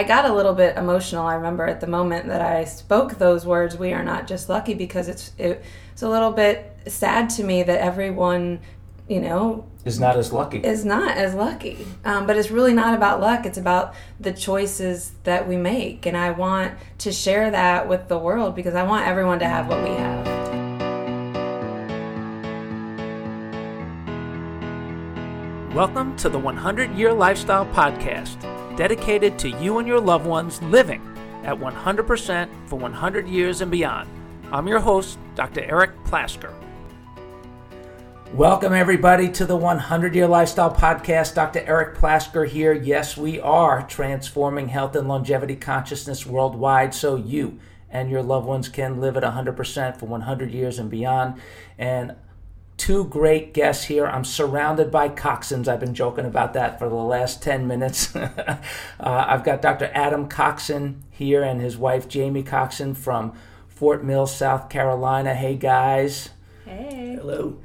I got a little bit emotional. I remember at the moment that I spoke those words, "We are not just lucky," because it's it, it's a little bit sad to me that everyone, you know, is not as lucky. Is not as lucky. Um, but it's really not about luck. It's about the choices that we make, and I want to share that with the world because I want everyone to have what we have. Welcome to the 100 Year Lifestyle Podcast, dedicated to you and your loved ones living at 100% for 100 years and beyond. I'm your host, Dr. Eric Plasker. Welcome, everybody, to the 100 Year Lifestyle Podcast. Dr. Eric Plasker here. Yes, we are transforming health and longevity consciousness worldwide so you and your loved ones can live at 100% for 100 years and beyond. And two great guests here. I'm surrounded by coxswains. I've been joking about that for the last 10 minutes. uh, I've got Dr. Adam Coxon here and his wife Jaime Coxon from Fort Mill, South Carolina. Hey, guys. Hey. Hello.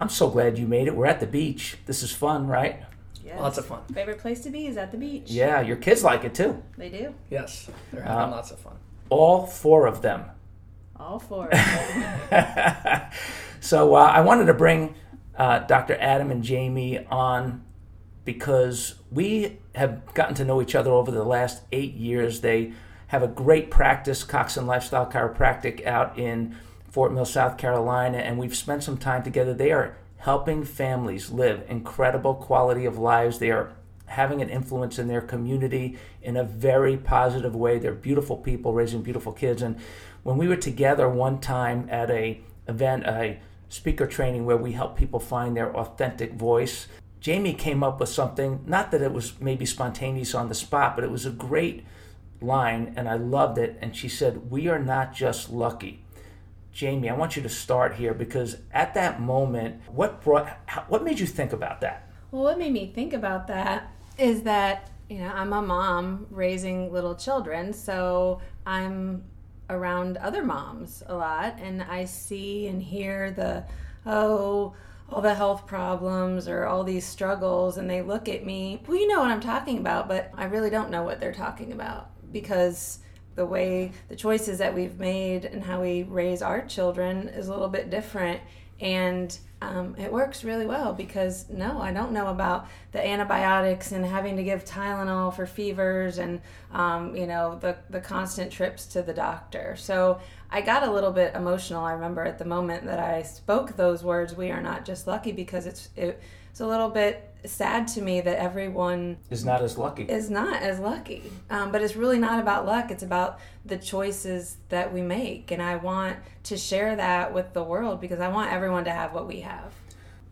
I'm so glad you made it. We're at the beach. This is fun, right? Yes. Lots of fun. Favorite place to be is at the beach. Yeah, your kids like it too. They do. Yes, they're having Uh, lots of fun. All four of them. All four. so uh, I wanted to bring uh, Dr. Adam and Jaime on because we have gotten to know each other over the last eight years. They have a great practice, Coxon Lifestyle Chiropractic, out in Fort Mill, South Carolina, and we've spent some time together. They are helping families live incredible quality of lives. They are having an influence in their community in a very positive way. They're beautiful people raising beautiful kids. And when we were together one time at a event, a speaker training where we help people find their authentic voice, Jaime came up with something, not that it was maybe spontaneous on the spot, but it was a great line and I loved it. And she said, We are not just lucky. Jaime, I want you to start here because at that moment, what brought, what made you think about that? Well, what made me think about that is that, you know, I'm a mom raising little children, so I'm around other moms a lot and I see and hear the, oh, all the health problems or all these struggles, and they look at me, well, you know what I'm talking about, but I really don't know what they're talking about because the way the choices that we've made and how we raise our children is a little bit different and um, it works really well because no i don't know about the antibiotics and having to give tylenol for fevers and um, you know the, the constant trips to the doctor. So i got a little bit emotional i remember at the moment that i spoke those words we are not just lucky because it's it, it's a little bit sad to me that everyone Is not as lucky. is not as lucky. Um, but it's really not about luck. It's about the choices that we make. And I want to share that with the world because I want everyone to have what we have.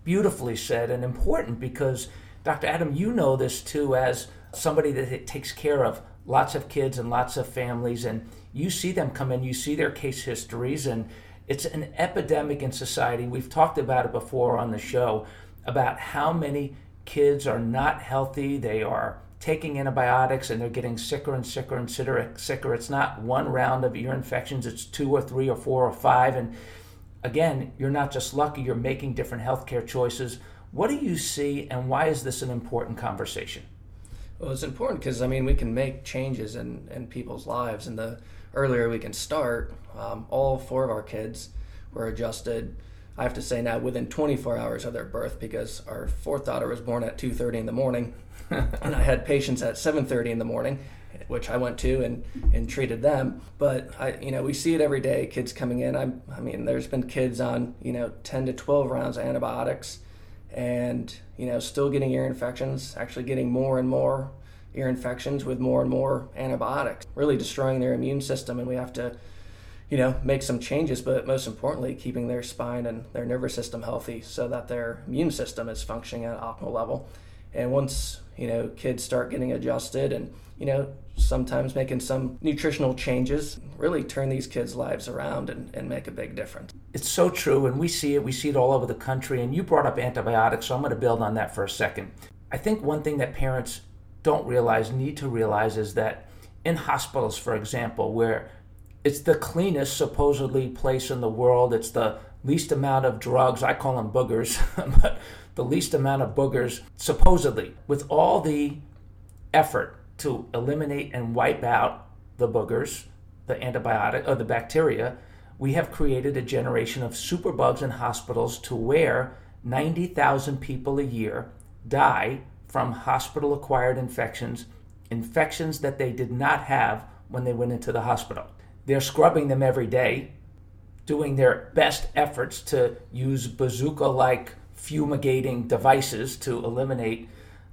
beautifully said and important because Dr. Adam, you know this too as somebody that takes care of lots of kids and lots of families, and you see them come in, you see their case histories, and it's an epidemic in society. We've talked about it before on the show about how many kids are not healthy, they are taking antibiotics and they're getting sicker and sicker and sicker. It's not one round of ear infections, it's two or three or four or five. And again, you're not just lucky, you're making different healthcare choices. What do you see, and why is this an important conversation? Well, it's important because I mean we can make changes in, in people's lives, and the earlier we can start, um, all four of our kids were adjusted. I have to say now within 24 hours of their birth because our fourth daughter was born at 2:30 in the morning, and I had patients at 7:30 in the morning, which I went to and, and treated them. But I, you know, we see it every day. Kids coming in. I, I mean, there's been kids on you know 10 to 12 rounds of antibiotics, and you know still getting ear infections. Actually, getting more and more ear infections with more and more antibiotics, really destroying their immune system. And we have to, you know, make some changes. But most importantly, keeping their spine and their nervous system healthy so that their immune system is functioning at optimal level. And once you know kids start getting adjusted and you know sometimes making some nutritional changes really turn these kids lives around and, and make a big difference It's so true, and we see it. We see it all over the country. And you brought up antibiotics, so I'm going to build on that for a second. I think one thing that parents don't realize, need to realize, is that in hospitals, for example, where it's the cleanest supposedly place in the world, it's the least amount of drugs, I call them boogers, but the least amount of boogers, supposedly, with all the effort to eliminate and wipe out the boogers, the antibiotic or the bacteria, we have created a generation of superbugs in hospitals to where 90,000 people a year die from hospital acquired infections, infections that they did not have when they went into the hospital. They're scrubbing them every day, doing their best efforts to use bazooka like fumigating devices to eliminate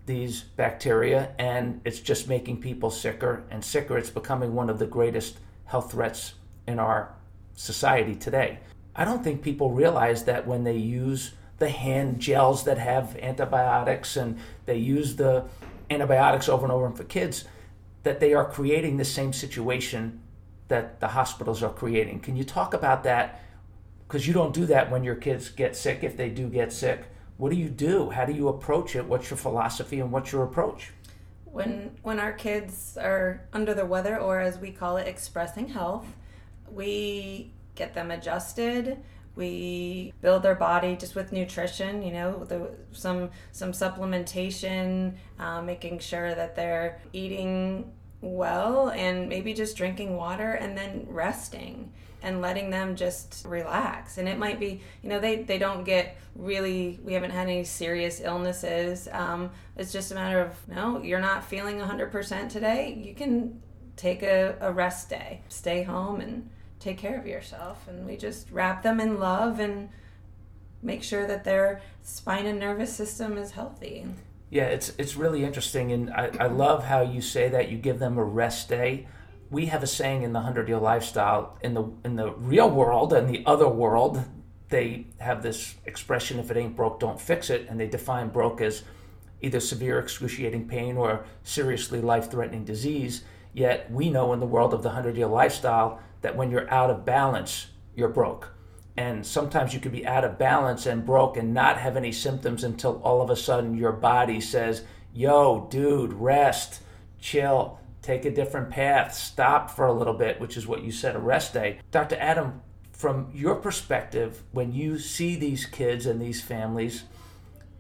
these bacteria, and it's just making people sicker and sicker. It's becoming one of the greatest health threats in our society today. I don't think people realize that when they use the hand gels that have antibiotics and they use the antibiotics over and over for kids, that they are creating the same situation that the hospitals are creating. Can you talk about that? Because you don't do that when your kids get sick, if they do get sick. What do you do? How do you approach it? What's your philosophy and what's your approach? When when our kids are under the weather or as we call it expressing health, we get them adjusted we build their body just with nutrition you know the, some some supplementation uh, making sure that they're eating well and maybe just drinking water and then resting and letting them just relax. And it might be you know they they don't get really we haven't had any serious illnesses. Um, it's just a matter of no you're not feeling 100% today. You can take a, a rest day. Stay home and take care of yourself. And we just wrap them in love and make sure that their spine and nervous system is healthy yeah it's it's really interesting and I, I love how you say that. You give them a rest day. We have a saying in the 100 year lifestyle in the in the real world and the other world they have this expression if it ain't broke don't fix it and they define broke as either severe excruciating pain or seriously life threatening disease. Yet we know in the world of the 100 year lifestyle that when you're out of balance, you're broke. And sometimes you could be out of balance and broke and not have any symptoms until all of a sudden your body says, Yo, dude, rest, chill, take a different path, stop for a little bit, which is what you said a rest day. Dr. Adam, from your perspective, when you see these kids and these families,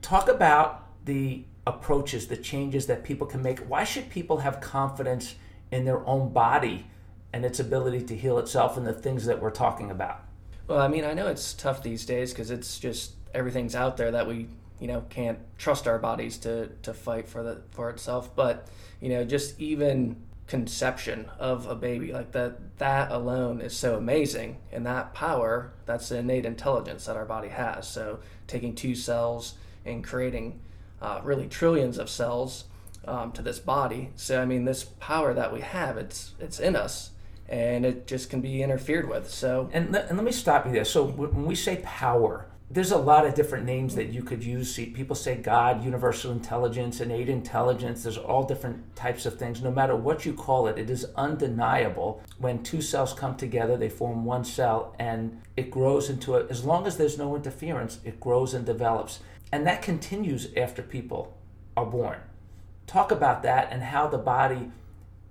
talk about the approaches, the changes that people can make. Why should people have confidence in their own body and its ability to heal itself and the things that we're talking about? Well, I mean, I know it's tough these days because it's just everything's out there that we, you know, can't trust our bodies to to fight for the for itself. But you know, just even conception of a baby like that that alone is so amazing. And that power that's the innate intelligence that our body has. So taking two cells and creating uh, really trillions of cells um, to this body. So i mean this power that we have it's it's in us and it just can be interfered with. So, and, and let me stop you there. So, when we say power, there's a lot of different names that you could use. See, people say God, universal intelligence, innate intelligence. There's all different types of things. No matter what you call it, it is undeniable when two cells come together, they form one cell, and it grows into it. As long as there's no interference, it grows and develops, and that continues after people are born. Talk about that and how the body,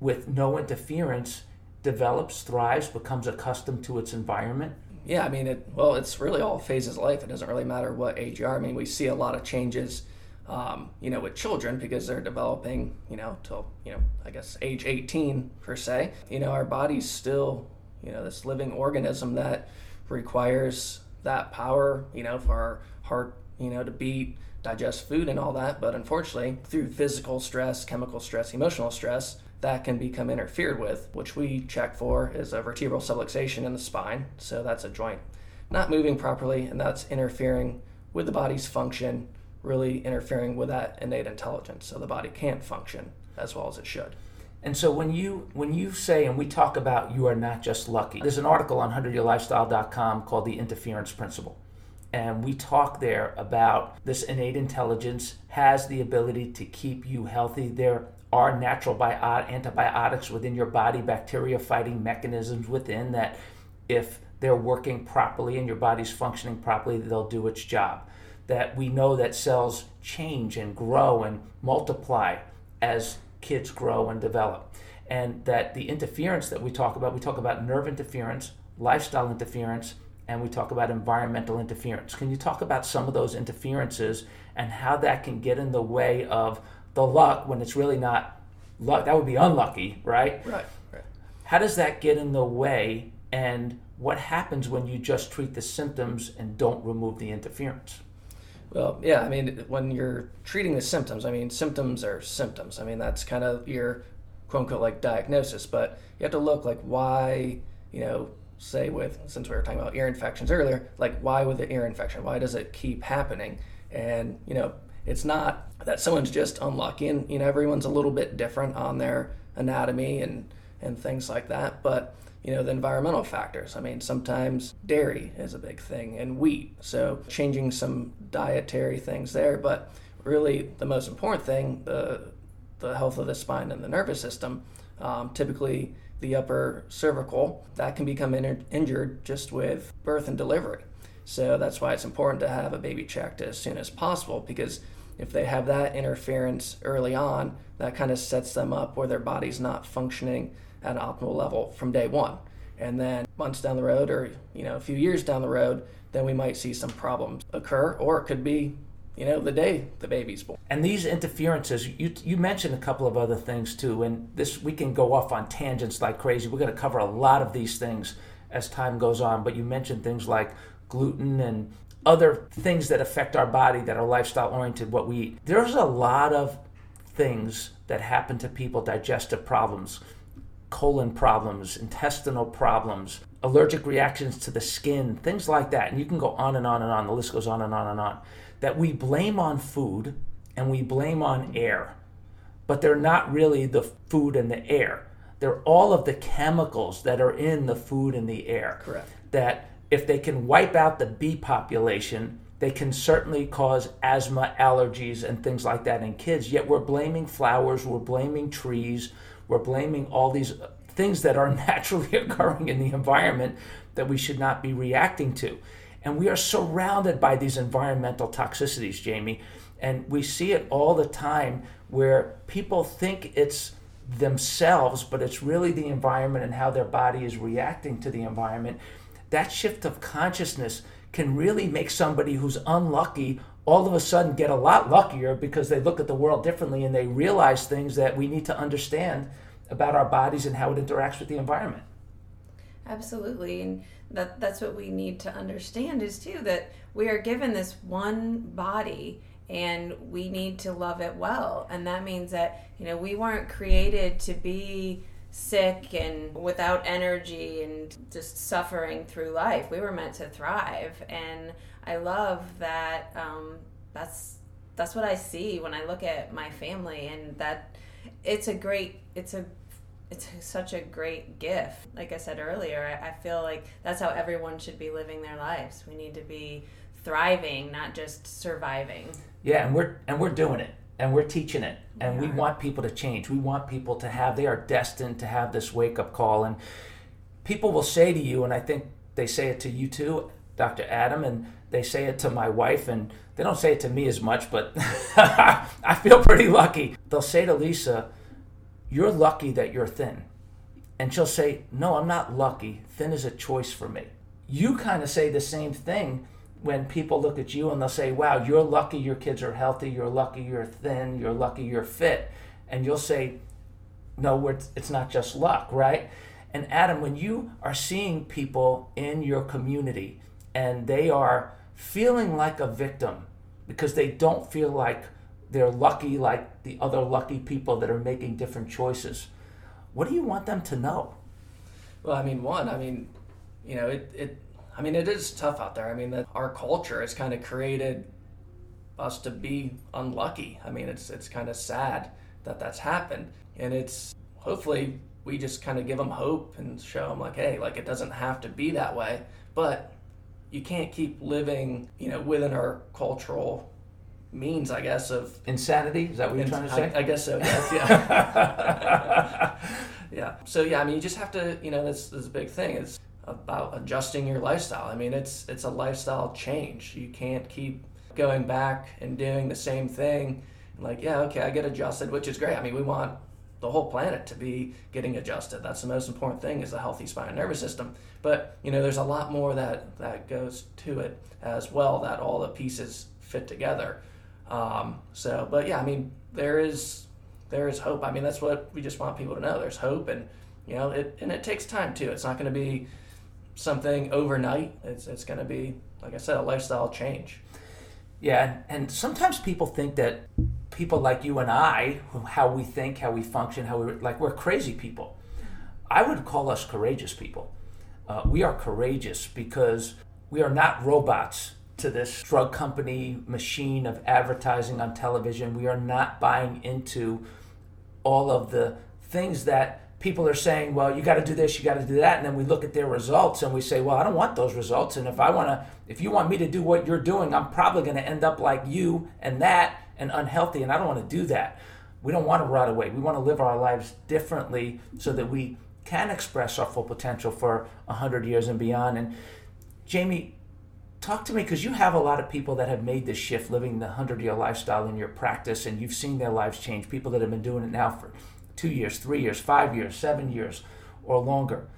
with no interference, develops, thrives, becomes accustomed to its environment? Yeah, I mean, it. Well, it's really all phases of life. It doesn't really matter what age you are. I mean, we see a lot of changes, um, you know, with children because they're developing, you know, till you know, I guess age 18 per se. You know, our body's still, you know, this living organism that requires that power, you know, for our heart, you know, to beat, digest food, and all that. But unfortunately, through physical stress, chemical stress, emotional stress, that can become interfered with, which we check for is a vertebral subluxation in the spine. So that's a joint not moving properly, and that's interfering with the body's function, really interfering with that innate intelligence. So the body can't function as well as it should. And so when you when you say and we talk about you are not just lucky. There's an article on 100yearlifestyle.com called the interference principle. And we talk there about this innate intelligence has the ability to keep you healthy. There are natural bio- antibiotics within your body, bacteria fighting mechanisms within that, if they're working properly and your body's functioning properly, they'll do its job. That we know that cells change and grow and multiply as kids grow and develop. And that the interference that we talk about, we talk about nerve interference, lifestyle interference, and we talk about environmental interference. Can you talk about some of those interferences and how that can get in the way of the luck when it's really not luck. That would be unlucky, right? Right. Right. How does that get in the way? And what happens when you just treat the symptoms and don't remove the interference? Well, yeah, I mean, when you're treating the symptoms, I mean, symptoms are symptoms. I mean, that's kind of your quote unquote like diagnosis, but you have to look like why, you know, say with, since we were talking about ear infections earlier, like why with the ear infection? Why does it keep happening? And, you know, it's not that someone's just unlucky and, you know, everyone's a little bit different on their anatomy and, and things like that. But, you know the environmental factors i mean sometimes dairy is a big thing and wheat so changing some dietary things there but really the most important thing the the health of the spine and the nervous system um, typically the upper cervical that can become in- injured just with birth and delivery so that's why it's important to have a baby checked as soon as possible because if they have that interference early on that kind of sets them up where their body's not functioning at an optimal level from day one. And then months down the road, or you know, a few years down the road, then we might see some problems occur, or it could be, you know, the day the baby's born. And these interferences, you you mentioned a couple of other things too, and this we can go off on tangents like crazy. We're going to cover a lot of these things as time goes on, but you mentioned things like gluten and other things that affect our body that are lifestyle oriented what we eat. There's a lot of things that happen to people digestive problems colon problems, intestinal problems, allergic reactions to the skin, things like that. And you can go on and on and on. The list goes on and on and on. That we blame on food and we blame on air. But they're not really the food and the air. They're all of the chemicals that are in the food and the air. Correct. That if they can wipe out the bee population, they can certainly cause asthma, allergies, and things like that in kids. Yet we're blaming flowers, we're blaming trees, we're blaming all these things that are naturally occurring in the environment that we should not be reacting to. And we are surrounded by these environmental toxicities, Jaime. And we see it all the time where people think it's themselves, but it's really the environment and how their body is reacting to the environment. That shift of consciousness can really make somebody who's unlucky all of a sudden get a lot luckier because they look at the world differently and they realize things that we need to understand about our bodies and how it interacts with the environment. Absolutely. And that that's what we need to understand is too that we are given this one body and we need to love it well. And that means that, you know, we weren't created to be sick and without energy and just suffering through life. We were meant to thrive. And I love that um, that's that's what I see when I look at my family and that it's a great it's a it's such a great gift. Like I said earlier, I feel like that's how everyone should be living their lives. We need to be thriving, not just surviving. Yeah, and we're and we're doing it. And we're teaching it. And we, we want people to change. We want people to have they are destined to have this wake-up call and people will say to you and I think they say it to you too, Dr. Adam, and they say it to my wife and they don't say it to me as much, but I feel pretty lucky. They'll say to Lisa, You're lucky that you're thin. And she'll say, No, I'm not lucky. Thin is a choice for me. You kind of say the same thing when people look at you and they'll say, Wow, you're lucky your kids are healthy. You're lucky you're thin. You're lucky you're fit. And you'll say, No, it's not just luck, right? And Adam, when you are seeing people in your community and they are feeling like a victim because they don't feel like they're lucky like the other lucky people that are making different choices. What do you want them to know? Well, I mean, one, I mean, you know, it, it I mean, it is tough out there. I mean, that our culture has kind of created us to be unlucky. I mean, it's it's kind of sad that that's happened, and it's hopefully we just kind of give them hope and show them like, hey, like it doesn't have to be that way, but you can't keep living, you know, within our cultural means, I guess, of insanity. Is that what you're trying to say? I, I guess so. Yes. Yeah. yeah. So yeah, I mean, you just have to, you know, this, this is a big thing. It's about adjusting your lifestyle. I mean, it's it's a lifestyle change. You can't keep going back and doing the same thing. Like, yeah, okay, I get adjusted, which is great. I mean, we want the whole planet to be getting adjusted. That's the most important thing is a healthy spine and nervous system. But you know, there's a lot more that that goes to it as well. That all the pieces fit together. Um, so, but yeah, I mean, there is there is hope. I mean, that's what we just want people to know. There's hope, and you know, it and it takes time too. It's not going to be something overnight. It's it's going to be, like I said, a lifestyle change. Yeah, and sometimes people think that people like you and I, how we think, how we function, how we like, we're crazy people. I would call us courageous people. Uh, we are courageous because we are not robots to this drug company machine of advertising on television. We are not buying into all of the things that people are saying, well, you got to do this, you got to do that, and then we look at their results and we say, well, I don't want those results, and if I want to, if you want me to do what you're doing, I'm probably going to end up like you and that and unhealthy, and I don't want to do that. We don't want to rot away. We want to live our lives differently so that we can express our full potential for 100 years and beyond. And Jaime, talk to me because you have a lot of people that have made this shift living the 100 year lifestyle in your practice and you've seen their lives change people that have been doing it now for two years three years five years seven years or longer.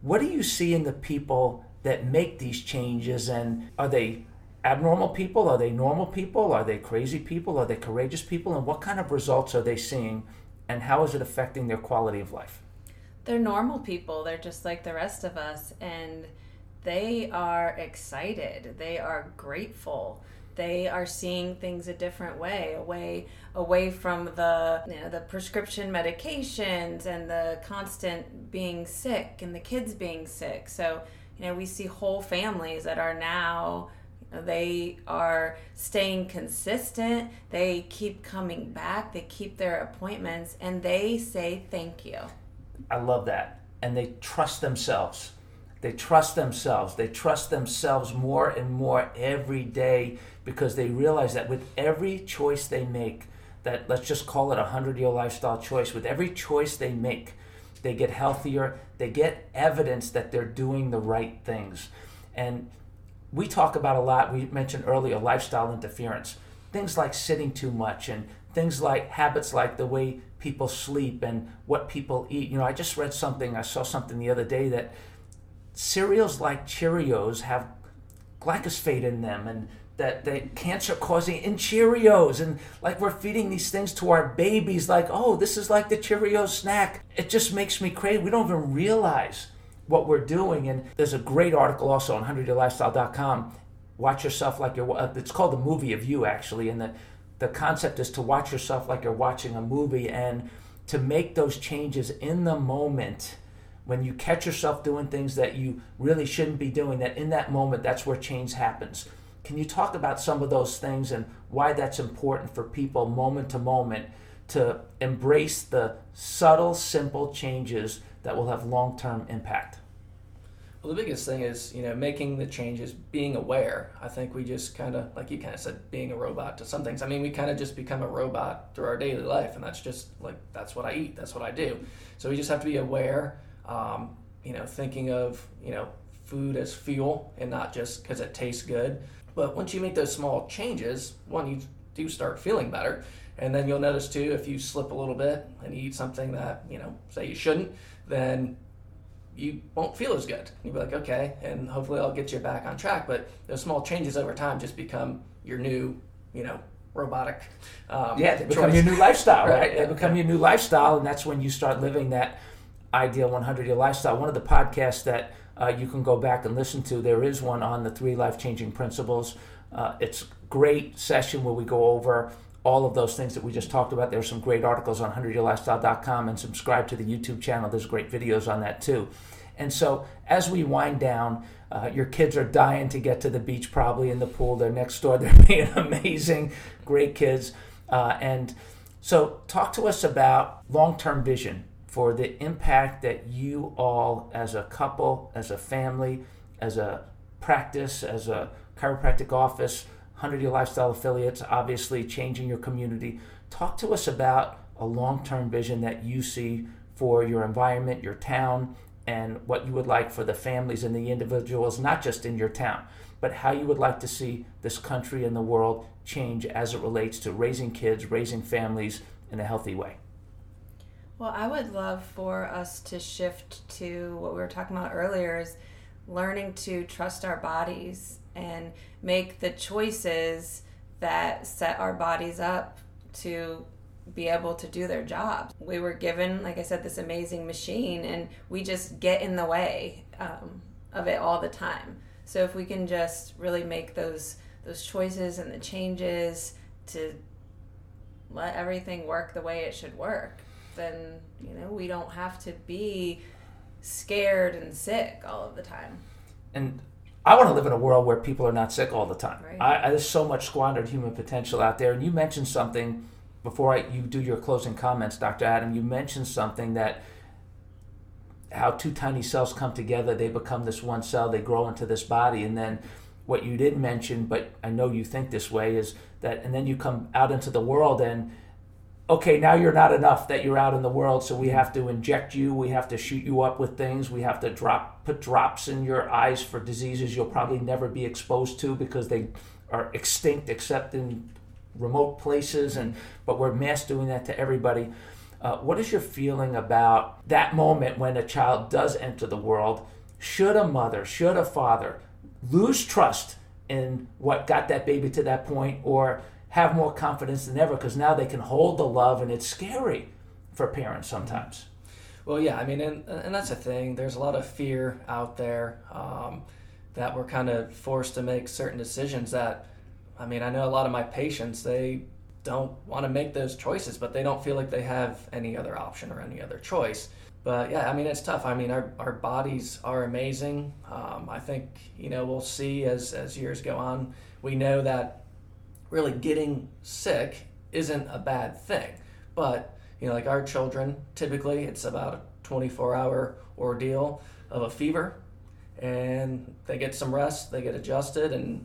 What do you see in the people that make these changes and are they abnormal people? Are they normal people? Are they crazy people? Are they courageous people? And what kind of results are they seeing and how is it affecting their quality of life? They're normal people. They're just like the rest of us and they are excited. They are grateful they are seeing things a different way away away from the you know the prescription medications and the constant being sick and the kids being sick. So you know we see whole families that are now they are staying consistent they keep coming back they keep their appointments and they say thank you. I love that. And they trust themselves they trust themselves. They trust themselves more and more every day because they realize that with every choice they make, that let's just call it a 100 year lifestyle choice, with every choice they make, they get healthier, they get evidence that they're doing the right things. And we talk about a lot, we mentioned earlier lifestyle interference, things like sitting too much and things like habits like the way people sleep and what people eat. You know, I just read something, I saw something the other day that cereals like Cheerios have glyphosate in them and that the cancer causing in Cheerios and like we're feeding these things to our babies like oh this is like the Cheerios snack. It just makes me crazy. We don't even realize what we're doing and there's a great article also on 100yearlifestyle.com watch yourself like you're uh, it's called the movie of you actually and the the concept is to watch yourself like you're watching a movie and to make those changes in the moment when you catch yourself doing things that you really shouldn't be doing, that in that moment, that's where change happens. Can you talk about some of those things and why that's important for people moment to moment to embrace the subtle, simple changes that will have long term impact? Well, the biggest thing is, you know, making the changes, being aware. I think we just kind of, like you kind of said, being a robot to some things. I mean, we kind of just become a robot through our daily life, and that's just like, that's what I eat, that's what I do. So we just have to be aware um, you know, thinking of you know food as fuel and not just because it tastes good. But once you make those small changes, one you do start feeling better, and then you'll notice too if you slip a little bit and you eat something that you know say you shouldn't, then you won't feel as good. You'll be like, okay, and hopefully I'll get you back on track. But those small changes over time just become your new, you know, robotic. Um, yeah, they become choice. your new lifestyle, right? right? They become your new lifestyle, and that's when you start living that Ideal 100 Year Lifestyle. One of the podcasts that uh, you can go back and listen to, there is one on the three life changing principles. Uh, it's great session where we go over all of those things that we just talked about. There's some great articles on 100yearlifestyle.com and subscribe to the YouTube channel. There's great videos on that too. And so as we wind down, uh, your kids are dying to get to the beach, probably in the pool. They're next door. They're being amazing, great kids. Uh, and so, talk to us about long term vision for the impact that you all, as a couple, as a family, as a practice, as a chiropractic office, 100 Year Lifestyle affiliates, obviously changing your community. Talk to us about a long term vision that you see for your environment, your town, and what you would like for the families and the individuals, not just in your town, but how you would like to see this country and the world change as it relates to raising kids, raising families in a healthy way. Well, I would love for us to shift to what we were talking about earlier is learning to trust our bodies and make the choices that set our bodies up to be able to do their jobs. We were given, like I said, this amazing machine, and we just get in the way um, of it all the time. So if we can just really make those those choices and the changes to let everything work the way it should work, then you know we don't have to be scared and sick all of the time. And I want to live in a world where people are not sick all the time. Right. I, I, there's so much squandered human potential out there. And you mentioned something before I, you do your closing comments, Dr. Adam. You mentioned something that how two tiny cells come together, they become this one cell, they grow into this body, and then what you didn't mention, but I know you think this way, is that, and then you come out into the world and okay, now you're not enough that you're out in the world, so we have to inject you, we have to shoot you up with things, we have to drop put drops in your eyes for diseases you'll probably never be exposed to because they are extinct except in remote places and but we're mass doing that to everybody. Uh, what is your feeling about that moment when a child does enter the world? Should a mother, should a father lose trust in what got that baby to that point, or have more confidence than ever because now they can hold the love and it's scary for parents sometimes. Well, yeah, I mean, and, and that's the thing. There's a lot of fear out there um, that we're kind of forced to make certain decisions that, I mean, I know a lot of my patients, they don't want to make those choices, but they don't feel like they have any other option or any other choice. But yeah, I mean, it's tough. I mean, our, our bodies are amazing. Um, I think, you know, we'll see as, as years go on. We know that really getting sick isn't a bad thing. But, you know, like our children, typically it's about a 24 hour ordeal of a fever and they get some rest, they get adjusted, and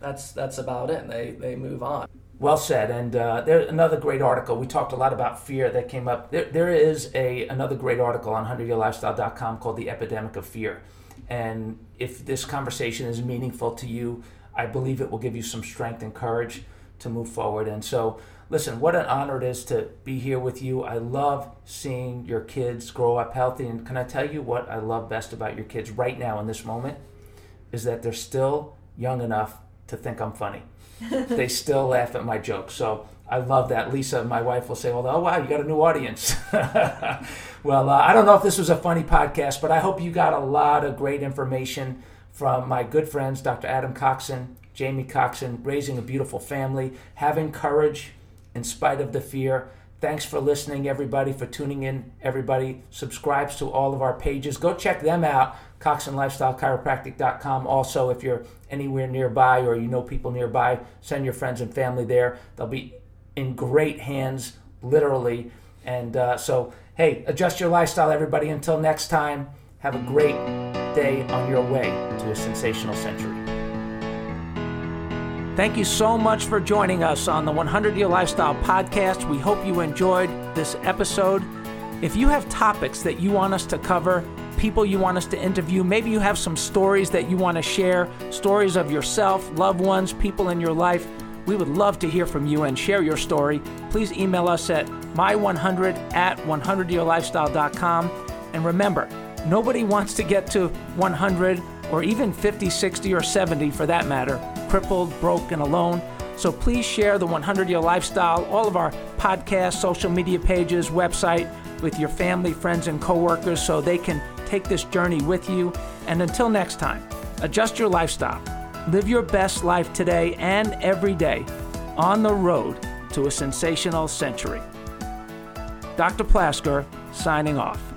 that's that's about it. And they, they move on. Well said. And uh, another great article. We talked a lot about fear that came up. There, there is a another great article on 100yearlifestyle.com called The Epidemic of Fear. And if this conversation is meaningful to you, I believe it will give you some strength and courage to move forward. And so, listen, what an honor it is to be here with you. I love seeing your kids grow up healthy. And can I tell you what I love best about your kids right now in this moment? Is that they're still young enough to think I'm funny. they still laugh at my jokes. So I love that. Lisa, my wife, will say, well, oh, wow, you got a new audience. well, uh, I don't know if this was a funny podcast, but I hope you got a lot of great information from my good friends, Dr. Adam Coxon, Jaime Coxon, raising a beautiful family, having courage in spite of the fear. Thanks for listening, everybody, for tuning in. Everybody subscribes to all of our pages. Go check them out, coxonlifestylechiropractic.com. Also, if you're anywhere nearby or you know people nearby, send your friends and family there. They'll be in great hands, literally. And uh, so, hey, adjust your lifestyle, everybody. Until next time, have a great day on your way to a sensational century. Thank you so much for joining us on the 100 Year Lifestyle Podcast. We hope you enjoyed this episode. If you have topics that you want us to cover, people you want us to interview, maybe you have some stories that you want to share, stories of yourself, loved ones, people in your life, we would love to hear from you and share your story. Please email us at my100 at 100yearlifestyle.com. And remember, nobody wants to get to 100 or even 50, 60, or 70 for that matter crippled, broke, and alone. So please share the 100 Year Lifestyle, all of our podcasts, social media pages, website with your family, friends, and coworkers so they can take this journey with you. And until next time, adjust your lifestyle. Live your best life today and every day on the road to a sensational century. Dr. Plasker signing off.